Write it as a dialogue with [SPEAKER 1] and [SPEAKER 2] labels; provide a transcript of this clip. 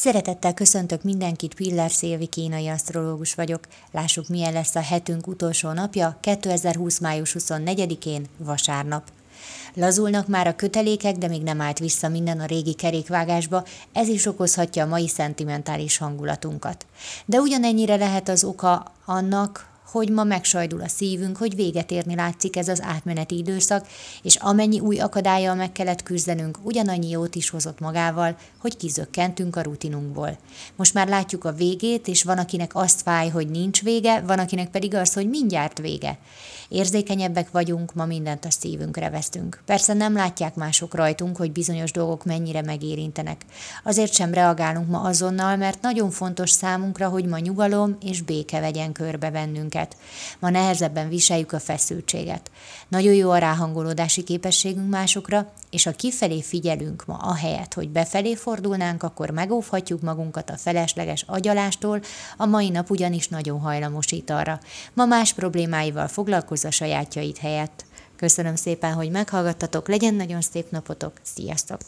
[SPEAKER 1] Szeretettel köszöntök mindenkit, Piller Szilvi kínai asztrológus vagyok. Lássuk, milyen lesz a hetünk utolsó napja, 2020. május 24-én, vasárnap. Lazulnak már a kötelékek, de még nem állt vissza minden a régi kerékvágásba, ez is okozhatja a mai szentimentális hangulatunkat. De ugyanennyire lehet az oka annak, hogy ma megsajdul a szívünk, hogy véget érni látszik ez az átmeneti időszak, és amennyi új akadályjal meg kellett küzdenünk, ugyanannyi jót is hozott magával, hogy kizökkentünk a rutinunkból. Most már látjuk a végét, és van, akinek azt fáj, hogy nincs vége, van, akinek pedig az, hogy mindjárt vége. Érzékenyebbek vagyunk, ma mindent a szívünkre vesztünk. Persze nem látják mások rajtunk, hogy bizonyos dolgok mennyire megérintenek. Azért sem reagálunk ma azonnal, mert nagyon fontos számunkra, hogy ma nyugalom és béke vegyen körbe bennünket. Ma nehezebben viseljük a feszültséget. Nagyon jó a ráhangolódási képességünk másokra, és ha kifelé figyelünk ma ahelyett, hogy befelé fordulnánk, akkor megóvhatjuk magunkat a felesleges agyalástól, a mai nap ugyanis nagyon hajlamosít arra. Ma más problémáival foglalkozz a sajátjait helyett. Köszönöm szépen, hogy meghallgattatok, legyen nagyon szép napotok, sziasztok!